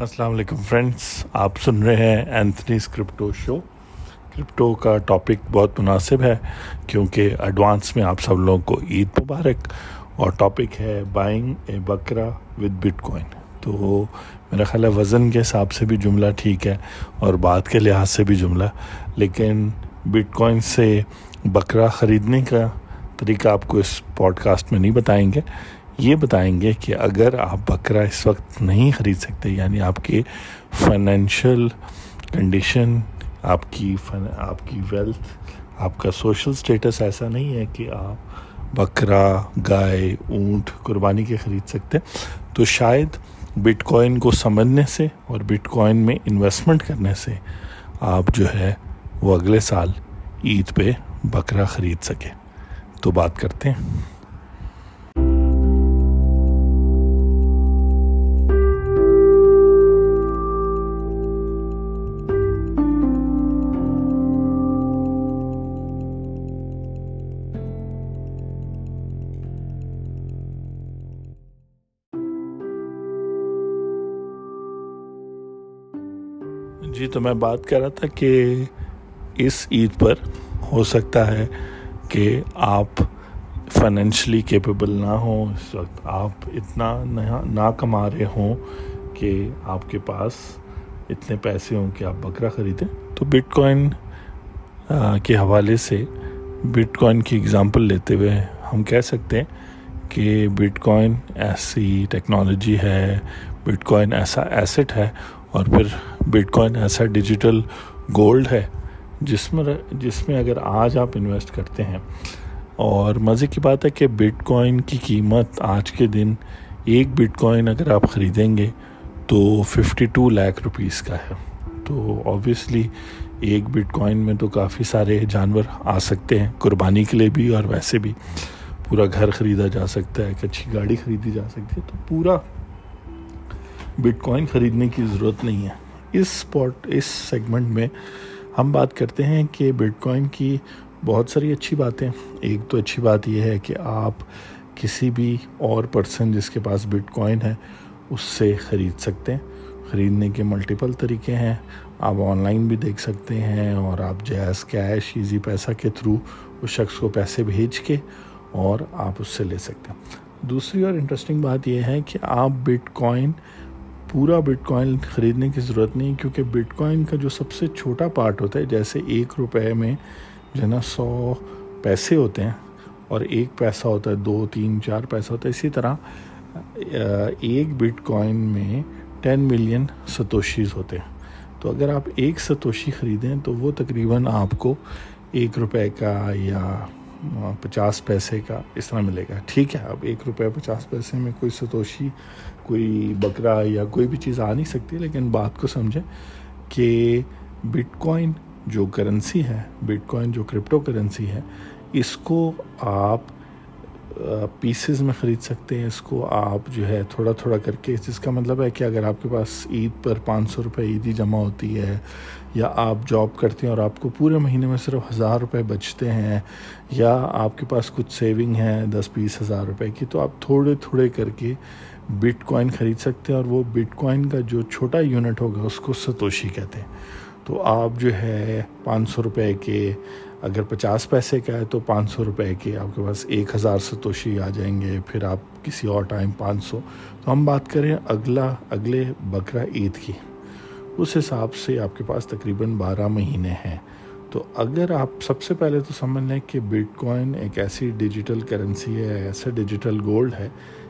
السلام علیکم فرینڈس آپ سن رہے ہیں اینتھنیز کرپٹو شو کرپٹو کا ٹاپک بہت مناسب ہے کیونکہ ایڈوانس میں آپ سب لوگوں کو عید مبارک۔ اور ٹاپک ہے بائنگ اے بکرا ود بٹ کوائن تو میرا خیال ہے وزن کے حساب سے بھی جملہ ٹھیک ہے اور بات کے لحاظ سے بھی جملہ۔ لیکن بٹ کوائن سے بکرا خریدنے کا طریقہ آپ کو اس پوڈ کاسٹ میں نہیں بتائیں گے۔ یہ بتائیں گے کہ اگر آپ بکرا اس وقت نہیں خرید سکتے یعنی آپ کی فائنینشیل کنڈیشن، آپ کی آپ کی ویلتھ، آپ کا سوشل سٹیٹس ایسا نہیں ہے کہ آپ بکرا، گائے، اونٹ قربانی کے خرید سکتے، تو شاید بٹ کوائن کو سمجھنے سے اور بٹ کوائن میں انویسٹمنٹ کرنے سے آپ جو ہے وہ اگلے سال عید پہ بکرا خرید سکے تو بات کرتے ہیں۔ جی تو میں بات کر رہا تھا کہ اس عید پر ہو سکتا ہے کہ آپ فائنینشلی کیپیبل نہ ہوں، اس وقت آپ اتنا نہ کما رہے ہوں کہ آپ کے پاس اتنے پیسے ہوں کہ آپ بکرا خریدیں۔ تو بٹ کوائن کے حوالے سے بٹ کوائن کی اگزامپل لیتے ہوئے ہم کہہ سکتے ہیں کہ بٹ کوائن ایسی ٹیکنالوجی ہے بٹ کوائن ایسا ایسٹ ہے اور پھر بٹ کوائن ایسا ڈیجیٹل گولڈ ہے جس میں جس میں اگر آج آپ انویسٹ کرتے ہیں اور مزے کی بات ہے کہ بٹ کوائن کی قیمت آج کے دن ایک بٹ کوائن اگر آپ خریدیں گے تو ففٹی ٹو لاکھ روپیز کا ہے۔ تو آبویسلی ایک بٹ کوائن میں تو کافی سارے جانور آ سکتے ہیں، قربانی کے لیے بھی اور ویسے بھی۔ پورا گھر خریدا جا سکتا ہے، ایک اچھی گاڑی خریدی جا سکتی ہے، تو پورا بٹ کوائن خریدنے کی ضرورت نہیں ہے۔ اس اسپاٹ اس سیگمنٹ میں ہم بات کرتے ہیں کہ بٹ کوائن کی بہت ساری اچھی باتیں۔ ایک تو اچھی بات یہ ہے کہ آپ کسی بھی اور پرسن جس کے پاس بٹ کوائن ہے، اس سے خرید سکتے ہیں۔ خریدنے کے ملٹیپل طریقے ہیں۔ آپ آن لائن بھی دیکھ سکتے ہیں اور آپ جیز کیش ایزی پیسہ کے تھرو اس شخص کو پیسے بھیج کے اور آپ اس سے لے سکتے ہیں۔ دوسری اور انٹرسٹنگ بات یہ ہے کہ آپ بٹ کوائن پورا بٹ کوائن خریدنے کی ضرورت نہیں، کیونکہ بٹ کوائن کا جو سب سے چھوٹا پارٹ ہوتا ہے، جیسے ایک روپے میں جو ہے نا سو پیسے ہوتے ہیں، اور ایک پیسہ ہوتا ہے، دو، تین، چار پیسہ ہوتا ہے، اسی طرح ایک بٹ کوائن میں ٹین ملین ستوشیز ہوتے ہیں۔ تو اگر آپ ایک ستوشی خریدیں تو وہ تقریباً آپ کو ایک روپے کا یا پچاس پیسے کا اس طرح ملے گا۔ ٹھیک ہے، اب ایک روپے پچاس پیسے میں کوئی ستوشی کوئی بکرا یا کوئی بھی چیز آ نہیں سکتی، لیکن بات کو سمجھیں کہ بٹ کوائن جو کرنسی ہے بٹ کوائن جو کرپٹو کرنسی ہے، اس کو آپ پیسز میں خرید سکتے ہیں۔ اس کو آپ جو ہے تھوڑا تھوڑا کر کے جس کا مطلب ہے کہ اگر آپ کے پاس عید پر پانچ سو روپے عیدی جمع ہوتی ہے یا آپ جاب کرتے ہیں اور آپ کو پورے مہینے میں صرف ہزار روپے بچتے ہیں یا آپ کے پاس کچھ سیونگ ہے دس بیس ہزار روپے کی، تو آپ تھوڑے تھوڑے کر کے بٹ کوائن خرید سکتے ہیں اور وہ بٹ کوائن کا جو چھوٹا یونٹ ہوگا اس کو ستوشی کہتے ہیں۔ تو آپ جو ہے پانچ سو روپے کے، اگر پچاس پیسے کا ہے تو پانچ سو روپے کے آپ کے پاس ایک ہزار ستوشی آ جائیں گے، پھر آپ کسی اور ٹائم پانچ سو۔ تو ہم بات کریں اگلا، اگلے بکرا عید کی۔ اس حساب سے آپ کے پاس تقریباً بارہ مہینے ہیں۔ تو اگر آپ سب سے پہلے تو سمجھ لیں کہ بٹ کوائن ایک ایسی ڈیجیٹل کرنسی ہے، ایسا ڈیجیٹل گولڈ ہے،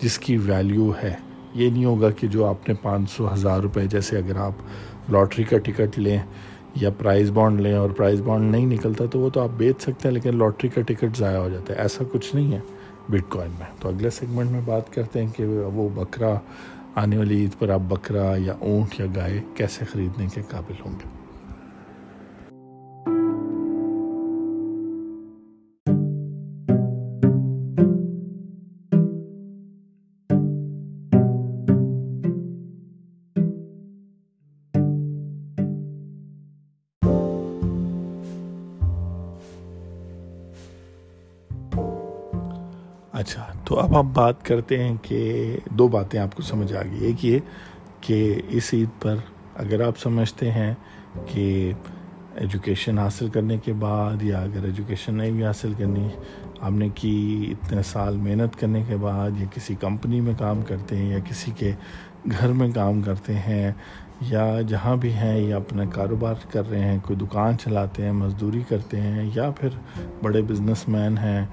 جس کی ویلیو ہے۔ یہ نہیں ہوگا کہ جو آپ نے پانچ سو، ہزار روپے جیسے اگر آپ لاٹری کا ٹکٹ لیں یا پرائز بانڈ لیں اور پرائز بانڈ نہیں نکلتا تو وہ تو آپ بیچ سکتے ہیں، لیکن لاٹری کا ٹکٹ ضائع ہو جاتا ہے۔ ایسا کچھ نہیں ہے بٹ کوائن میں۔ تو اگلے سیگمنٹ میں بات کرتے ہیں کہ وہ بکرا آنے والی عید پر آپ بکرا یا اونٹ یا گائے کیسے خریدنے کے قابل ہوں گے؟ اچھا تو اب ہم بات کرتے ہیں کہ دو باتیں آپ کو سمجھ آ گئی۔ ایک یہ کہ اس عید پر اگر آپ سمجھتے ہیں کہ ایجوکیشن حاصل کرنے کے بعد یا اگر ایجوکیشن نہیں بھی حاصل کرنی، آپ نے کی اتنے سال محنت کرنے کے بعد یا کسی کمپنی میں کام کرتے ہیں یا کسی کے گھر میں کام کرتے ہیں یا جہاں بھی ہیں، یا اپنا کاروبار کر رہے ہیں، کوئی دکان چلاتے ہیں، مزدوری کرتے ہیں یا پھر بڑے بزنس مین ہیں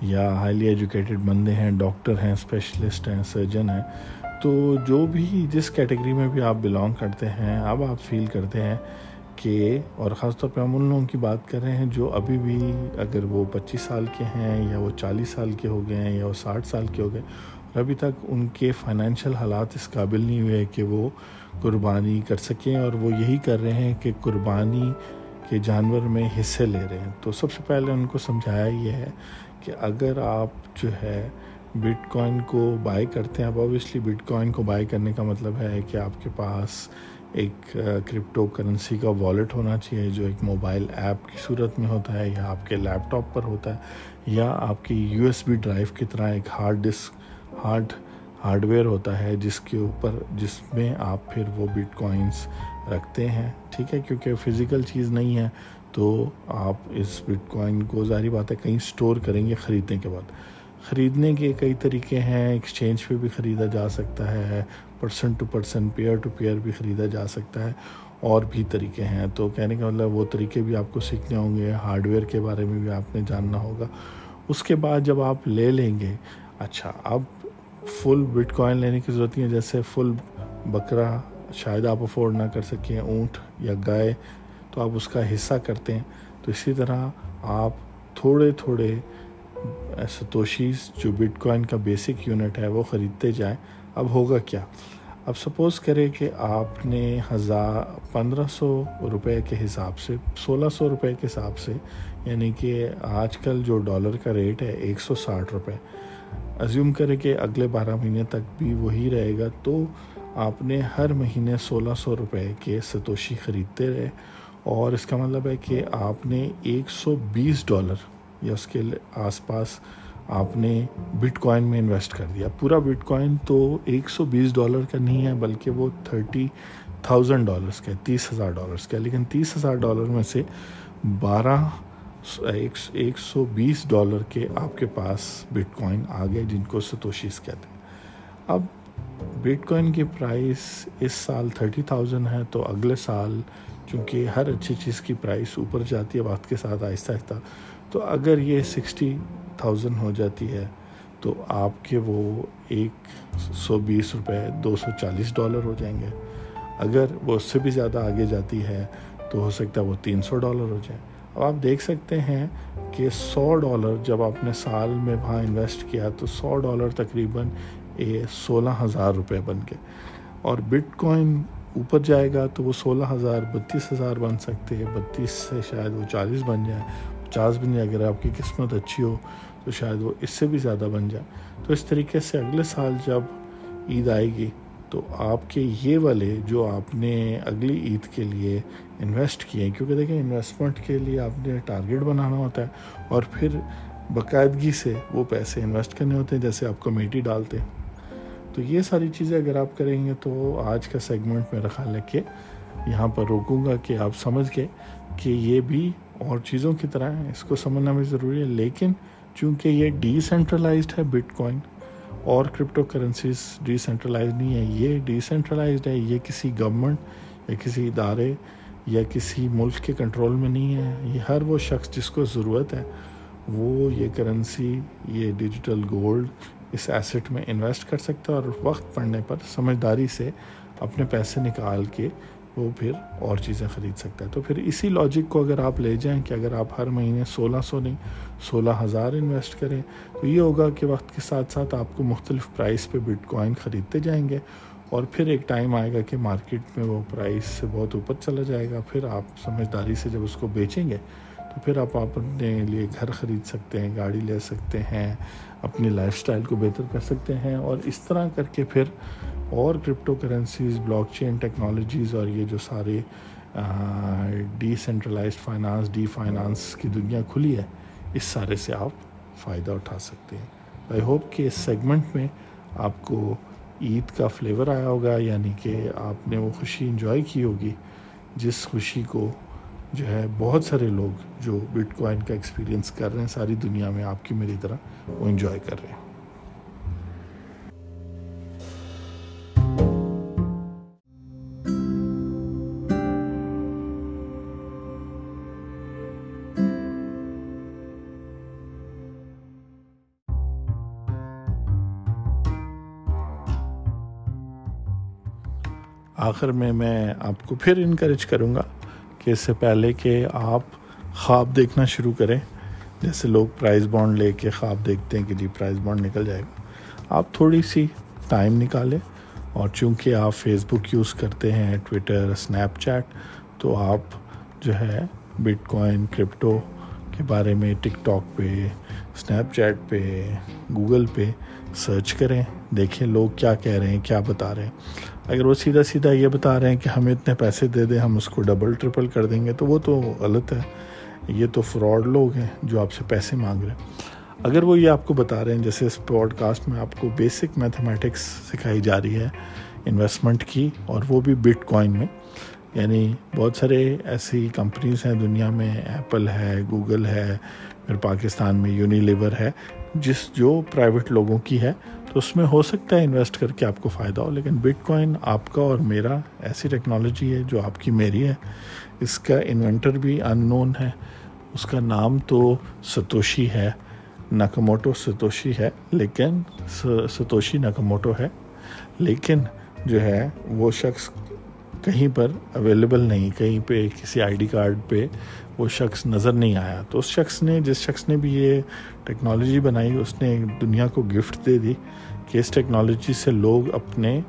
یا ہائیلی ایجوکیٹڈ بندے ہیں ڈاکٹر ہیں اسپیشلسٹ ہیں سرجن ہیں۔ تو جو بھی جس کیٹیگری میں بھی آپ بلانگ کرتے ہیں، اب آپ فیل کرتے ہیں کہ اور خاص طور پہ ہم ان لوگوں کی بات کر رہے ہیں جو ابھی بھی اگر وہ پچیس سال کے ہیں یا وہ چالیس سال کے ہو گئے ہیں یا وہ ساٹھ سال کے ہو گئے، اور ابھی تک ان کے فائنینشیل حالات اس قابل نہیں ہوئے کہ وہ قربانی کر سکیں۔ اور وہ یہی کر رہے ہیں کہ قربانی کے جانور میں حصے لے رہے ہیں۔ تو سب سے پہلے ان کو سمجھایا یہ ہے کہ اگر آپ جو ہے بٹ کوائن کو بائی کرتے ہیں، اب اوبیسلی بٹ کوائن کو بائی کرنے کا مطلب ہے کہ آپ کے پاس ایک کرپٹو کرنسی کا والیٹ ہونا چاہیے جو ایک موبائل ایپ کی صورت میں ہوتا ہے یا آپ کے لیپ ٹاپ پر ہوتا ہے یا آپ کی یو ایس بی ڈرائیو کی طرح ایک hard disk hard hardware ہوتا ہے جس کے اوپر، جس میں آپ پھر وہ بٹ کوائنس رکھتے ہیں، ٹھیک ہے؟ کیونکہ فزیکل چیز نہیں ہے تو آپ اس بٹ کوائن کو ظاہری بات ہے کہیں سٹور کریں گے خریدنے کے بعد۔ خریدنے کے کئی طریقے ہیں ایکسچینج پہ بھی خریدا جا سکتا ہے person to person peer to peer بھی خریدا جا سکتا ہے، اور بھی طریقے ہیں۔ تو کہنے کا مطلب وہ طریقے بھی آپ کو سیکھنے ہوں گے ہارڈ ویئر کے بارے میں بھی آپ نے جاننا ہوگا۔ اس کے بعد جب آپ لے لیں گے اچھا اب فل بٹ کوائن لینے کی ضرورت نہیں ہے، جیسے فل بکرا شاید آپ افورڈ نہ کر سکیں، اونٹ یا گائے۔ تو آپ اس کا حصہ کرتے ہیں۔ تو اسی طرح آپ تھوڑے تھوڑے ستوشیز جو بٹ کوائن کا بیسک یونٹ ہے وہ خریدتے جائیں۔ اب ہوگا کیا؟ اب سپوز کرے کہ آپ نے ہزار پندرہ سو روپے کے حساب سے، سولہ سو روپے کے حساب سے یعنی کہ آج کل جو ڈالر کا ریٹ ہے ایک سو ساٹھ روپے۔ ازیوم کرے کہ اگلے بارہ مہینے تک بھی وہی رہے گا۔ تو آپ نے ہر مہینے سولہ سو روپے کے ستوشی خریدتے رہے۔ اور اس کا مطلب ہے کہ آپ نے ایک سو بیس ڈالر یا اس کے آس پاس آپ نے بٹ کوائن میں انویسٹ کر دیا۔ پورا بٹ کوائن تو ایک سو بیس ڈالر کا نہیں ہے، بلکہ وہ تھرٹی تھاؤزنڈ ڈالرس کا ہے، تیس ہزار ڈالرس کا ہے۔ لیکن تیس ہزار ڈالر میں سے بارہ ایک سو بیس ڈالر کے آپ کے پاس بٹ کوائن آ گئے جن کو ستوشیز کہتے ہیں۔ اب بٹ کوائن کی پرائس اس سال تھرٹی تھاؤزنڈ ہے، تو اگلے سال چونکہ ہر اچھی چیز کی پرائس اوپر جاتی ہے، وقت کے ساتھ آہستہ آہستہ۔ تو اگر یہ سکسٹی تھاؤزنڈ ہو جاتی ہے، تو آپ کے وہ ایک سو بیس روپے، دو سو چالیس ڈالر ہو جائیں گے۔ اگر وہ اس سے بھی زیادہ آگے جاتی ہے، تو ہو سکتا ہے وہ تین سو ڈالر ہو جائے اب آپ دیکھ سکتے ہیں کہ سو ڈالر جب آپ نے سال میں وہاں انویسٹ کیا، تو سو ڈالر تقریباً سولہ ہزار روپے بن گئے۔ اور بٹ کوائن اوپر جائے گا تو وہ سولہ ہزار، بتیس ہزار بن سکتے ہیں۔ بتیس سے شاید وہ چالیس بن جائے۔ پچاس بن جائے اگر آپ کی قسمت اچھی ہو تو شاید وہ اس سے بھی زیادہ بن جائے۔ تو اس طریقے سے اگلے سال جب عید آئے گی تو آپ کے یہ والے جو آپ نے اگلی عید کے لیے انویسٹ کیے ہیں، کیونکہ دیکھیں انویسٹمنٹ کے لیے آپ نے ٹارگیٹ بنانا ہوتا ہے اور پھر باقاعدگی سے وہ پیسے انویسٹ کرنے ہوتے ہیں، جیسے آپ کمیٹی ڈالتے ہیں۔ تو یہ ساری چیزیں اگر آپ کریں گے تو آج کا سیگمنٹ میرا خیال ہے کہ یہاں پر روکوں گا کہ آپ سمجھ گئے کہ یہ بھی اور چیزوں کی طرح ہے اس کو سمجھنا بھی ضروری ہے۔ لیکن چونکہ یہ ڈی سینٹرلائزڈ ہے بٹ کوائن اور کرپٹو کرنسیز ڈی سینٹرلائز نہیں ہے یہ ڈی سینٹرلائزڈ ہے، یہ کسی گورنمنٹ یا کسی ادارے یا کسی ملک کے کنٹرول میں نہیں ہے یہ ہر وہ شخص جس کو ضرورت ہے، وہ یہ کرنسی یہ ڈیجیٹل گولڈ اس ایسٹ میں انویسٹ کر سکتا ہے اور وقت پڑنے پر سمجھداری سے اپنے پیسے نکال کے وہ پھر اور چیزیں خرید سکتا ہے۔ تو پھر اسی لاجک کو اگر آپ لے جائیں کہ اگر آپ ہر مہینے سولہ سو نہیں، سولہ ہزار انویسٹ کریں، تو یہ ہوگا کہ وقت کے ساتھ ساتھ آپ کو مختلف پرائس پہ بٹ کوائن خریدتے جائیں گے اور پھر ایک ٹائم آئے گا کہ مارکیٹ میں وہ پرائس سے بہت اوپر چلا جائے گا۔ پھر آپ سمجھداری سے جب اس کو بیچیں گے، تو پھر آپ اپنے لیے گھر خرید سکتے ہیں، گاڑی لے سکتے ہیں اپنی لائف سٹائل کو بہتر کر سکتے ہیں اور اس طرح کر کے پھر اور crypto currencies blockchain technologies اور یہ جو سارے D centralised finance D finance کی دنیا کھلی ہے، اس سارے سے آپ فائدہ اٹھا سکتے ہیں۔ آئی ہوپ کہ اس سیگمنٹ میں آپ کو عید کا فلیور آیا ہوگا یعنی کہ آپ نے وہ خوشی انجوائے کی ہوگی، جس خوشی کو جو ہے، بہت سارے لوگ جو بٹ کوائن کا ایکسپیرینس کر رہے ہیں، ساری دنیا میں آپ کی میری طرح وہ انجوائے کر رہے ہیں۔ آخر میں میں آپ کو پھر انکریج کروں گا کہ اس سے پہلے کہ آپ خواب دیکھنا شروع کریں۔ جیسے لوگ پرائز بانڈ لے کے خواب دیکھتے ہیں کہ جی پرائز بانڈ نکل جائے گا۔ آپ تھوڑی سی ٹائم نکالیں اور چونکہ آپ فیس بک یوز کرتے ہیں ٹویٹر اسنیپ چیٹ تو آپ جو ہے بٹ کوائن کرپٹو کے بارے میں ٹک ٹاک پہ اسنیپ چیٹ پہ گوگل پہ سرچ کریں، دیکھیں لوگ کیا کہہ رہے ہیں، کیا بتا رہے ہیں۔ اگر وہ سیدھا سیدھا یہ بتا رہے ہیں کہ ہمیں اتنے پیسے دے دیں، ہم اس کو ڈبل، ٹرپل کر دیں گے، تو وہ تو غلط ہے۔ یہ تو فراڈ لوگ ہیں جو آپ سے پیسے مانگ رہے ہیں۔ اگر وہ یہ آپ کو بتا رہے ہیں، جیسے اس پوڈ کاسٹ میں آپ کو بیسک میتھمیٹکس سکھائی جا رہی ہے انویسٹمنٹ کی، اور وہ بھی بٹ کوائن میں۔ یعنی بہت سارے ایسی کمپنیز ہیں دنیا میں ایپل ہے گوگل ہے، پھر پاکستان میں یونیلیور ہے، جس جو پرائیویٹ لوگوں کی ہے۔ تو اس میں ہو سکتا ہے انویسٹ کر کے آپ کو فائدہ ہو، لیکن بٹ کوائن آپ کا اور میرا ایسی ٹیکنالوجی ہے جو آپ کی میری ہے۔ اس کا انوینٹر بھی ان نون ہے۔ اس کا نام تو ستوشی ہے۔ ناکموٹو ستوشی ہے، لیکن ستوشی ناکموٹو ہے۔ لیکن جو ہے وہ شخص کہیں پر اویلیبل نہیں، کہیں پہ کسی آئی ڈی کارڈ پہ وہ شخص نظر نہیں آیا۔ تو اس شخص نے، جس شخص نے بھی یہ ٹیکنالوجی بنائی، اس نے دنیا کو گفٹ دے دی کہ اس ٹیکنالوجی سے لوگ اپنے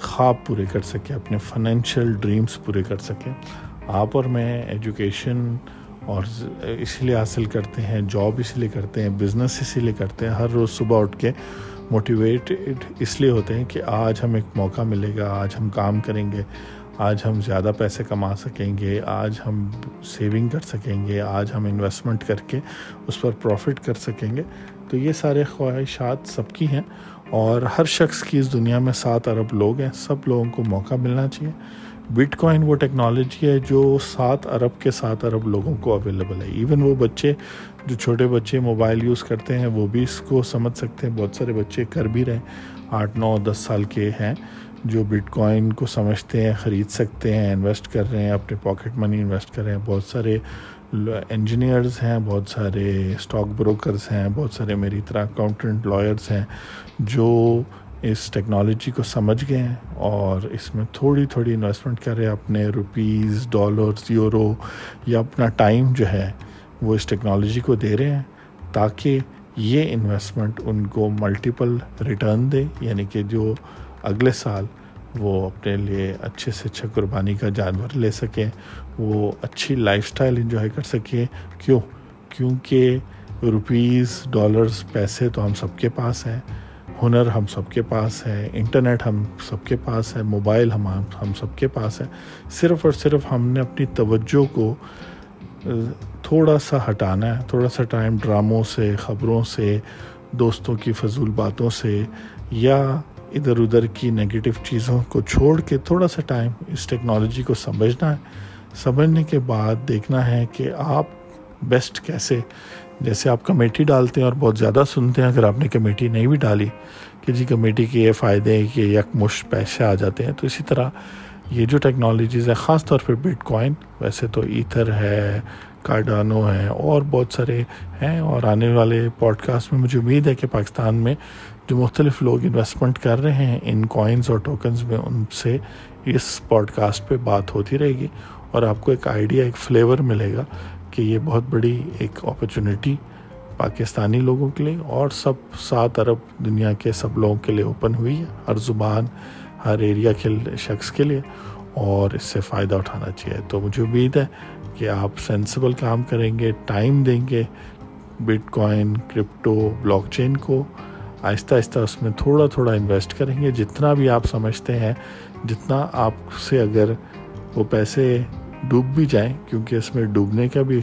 خواب پورے کر سکیں، اپنے فائنینشیل ڈریمز پورے کر سکیں۔ آپ اور میں ایجوکیشن اور اسی لیے حاصل کرتے ہیں جاب اسی لیے کرتے ہیں بزنس اسی لیے کرتے ہیں۔ ہر روز صبح اٹھ کے موٹیویٹڈ اس لیے ہوتے ہیں کہ آج ہم ایک موقع ملے گا، آج ہم کام کریں گے، آج ہم زیادہ پیسے کما سکیں گے، آج ہم سیونگ کر سکیں گے، آج ہم انویسٹمنٹ کر کے اس پر پروفٹ کر سکیں گے۔ تو یہ سارے خواہشات سب کی ہیں اور ہر شخص کی اس دنیا میں سات ارب لوگ ہیں، سب لوگوں کو موقع ملنا چاہیے۔ بٹ کوائن وہ ٹیکنالوجی ہے جو سات ارب کے سات ارب لوگوں کو اویلیبل ہے۔ ایون وہ بچے جو چھوٹے بچے موبائل یوز کرتے ہیں وہ بھی اس کو سمجھ سکتے ہیں۔ بہت سارے بچے کر بھی رہے آٹھ، نو، دس سال کے ہیں جو بٹ کوائن کو سمجھتے ہیں، خرید سکتے ہیں انویسٹ کر رہے ہیں، اپنے پاکٹ منی انویسٹ کر رہے ہیں۔ بہت سارے انجینئرز ہیں، بہت سارے اسٹاک بروکرز ہیں، بہت سارے میری طرح اکاؤنٹنٹ لائرز ہیں جو اس ٹیکنالوجی کو سمجھ گئے ہیں اور اس میں تھوڑی تھوڑی انویسٹمنٹ کر رہے ہیں۔ اپنے روپیز ڈالرز یورو یا اپنا ٹائم جو ہے وہ اس ٹیکنالوجی کو دے رہے ہیں تاکہ یہ انویسٹمنٹ ان کو ملٹیپل ریٹرن دے یعنی کہ جو اگلے سال وہ اپنے لیے اچھے سے اچھا قربانی کا جانور لے سکیں، وہ اچھی لائف سٹائل انجوائے کر سکیں۔ کیوں؟ کیونکہ روپیز ڈالرز پیسے تو ہم سب کے پاس ہیں، ہنر ہم سب کے پاس ہے انٹرنیٹ ہم سب کے پاس ہے موبائل ہم ہم سب کے پاس ہے۔ صرف اور صرف ہم نے اپنی توجہ کو تھوڑا سا ہٹانا ہے، تھوڑا سا ٹائم ڈراموں سے، خبروں سے، دوستوں کی فضول باتوں سے یا ادھر ادھر کی نگیٹو چیزوں کو چھوڑ کے تھوڑا سا ٹائم اس ٹیکنالوجی کو سمجھنا ہے۔ سمجھنے کے بعد دیکھنا ہے کہ آپ بیسٹ کیسے۔ جیسے آپ کمیٹی ڈالتے ہیں اور بہت زیادہ سنتے ہیں، اگر آپ نے کمیٹی نہیں بھی ڈالی کہ جی کمیٹی کے یہ فائدے ہیں کہ یک مش پیسے آ جاتے ہیں تو اسی طرح یہ جو ٹیکنالوجیز ہیں، خاص طور پہ بٹ کوائن ویسے تو ایتھر ہے کارڈانو ہے، اور بہت سارے ہیں۔ اور آنے والے پوڈ کاسٹ میں مجھے امید ہے کہ پاکستان میں جو مختلف لوگ انویسٹمنٹ کر رہے ہیں ان کوائنز اور ٹوکنز میں، ان سے اس پوڈ کاسٹ پہ بات ہوتی رہے گی۔ اور آپ کو ایک آئیڈیا ایک فلیور ملے گا کہ یہ بہت بڑی ایک اپرچونیٹی پاکستانی لوگوں کے لیے اور سب سات ارب دنیا کے سب لوگوں کے لیے اوپن ہوئی ہے۔ ہر زبان ہر ایریا کے شخص کے لیے اور اس سے فائدہ اٹھانا چاہیے۔ تو مجھے امید ہے کہ آپ سینسیبل کام کریں گے ٹائم دیں گے bitcoin crypto blockchain کو۔ آہستہ آہستہ اس میں تھوڑا تھوڑا انویسٹ کریں گے۔ جتنا بھی آپ سمجھتے ہیں، جتنا آپ سے اگر وہ پیسے ڈوب بھی جائیں، کیونکہ اس میں ڈوبنے کا بھی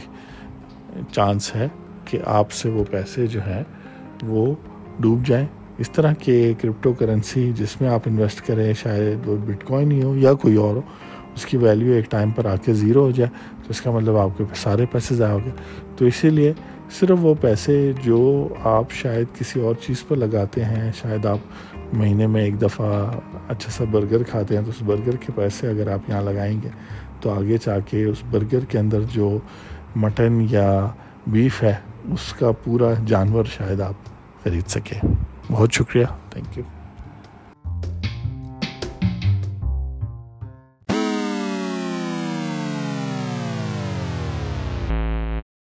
چانس ہے کہ آپ سے وہ پیسے جو ہیں وہ ڈوب جائیں۔ اس طرح کے کرپٹو کرنسی جس میں آپ انویسٹ کریں، شاید وہ بٹ کوائن ہی ہو یا کوئی اور ہو، اس کی ویلیو ایک ٹائم پر آ کے زیرو ہو جائے، تو اس کا مطلب آپ کے سارے پیسے ضائع ہو گئے۔ تو اسی لیے صرف وہ پیسے جو آپ شاید کسی اور چیز پر لگاتے ہیں، شاید آپ مہینے میں ایک دفعہ اچھا سا برگر کھاتے ہیں، تو اس برگر کے پیسے اگر آپ یہاں لگائیں گے، تو آگے جا کے اس برگر کے اندر جو مٹن یا بیف ہے، اس کا پورا جانور شاید آپ خرید سکیں۔ بہت شکریہ۔ Thank you